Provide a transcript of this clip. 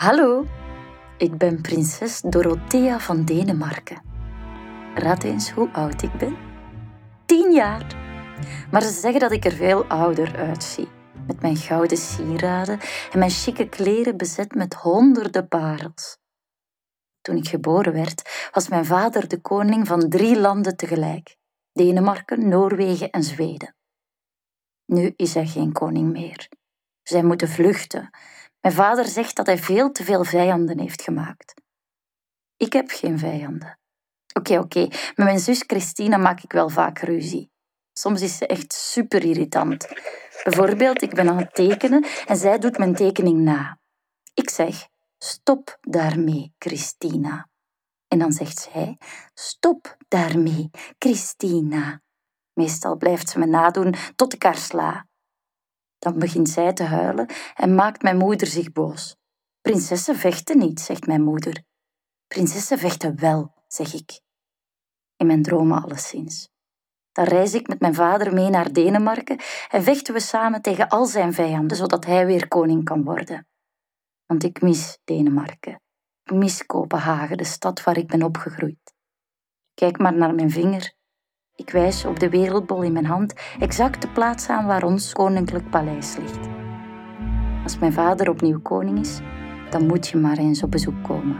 Hallo, ik ben prinses Dorothea van Denemarken. Raad eens hoe oud ik ben? Tien jaar. Maar ze zeggen dat ik er veel ouder uitzie. Met mijn gouden sieraden en mijn chique kleren bezet met honderden parels. Toen ik geboren werd, was mijn vader de koning van drie landen tegelijk: Denemarken, Noorwegen en Zweden. Nu is hij geen koning meer. Zij moeten vluchten. Mijn vader zegt dat hij veel te veel vijanden heeft gemaakt. Ik heb geen vijanden. Oké, oké, met mijn zus Christina maak ik wel vaak ruzie. Soms is ze echt super irritant. Bijvoorbeeld, ik ben aan het tekenen en zij doet mijn tekening na. Ik zeg: Stop daarmee, Christina. En dan zegt zij: Stop daarmee, Christina. Meestal blijft ze me nadoen tot ik haar sla. Dan begint zij te huilen en maakt mijn moeder zich boos. Prinsessen vechten niet, zegt mijn moeder. Prinsessen vechten wel, zeg ik. In mijn dromen alleszins. Dan reis ik met mijn vader mee naar Denemarken en vechten we samen tegen al zijn vijanden, zodat hij weer koning kan worden. Want ik mis Denemarken. Ik mis Kopenhagen, de stad waar ik ben opgegroeid. Kijk maar naar mijn vinger. Ik wijs op de wereldbol in mijn hand exact de plaats aan waar ons koninklijk paleis ligt. Als mijn vader opnieuw koning is, dan moet je maar eens op bezoek komen.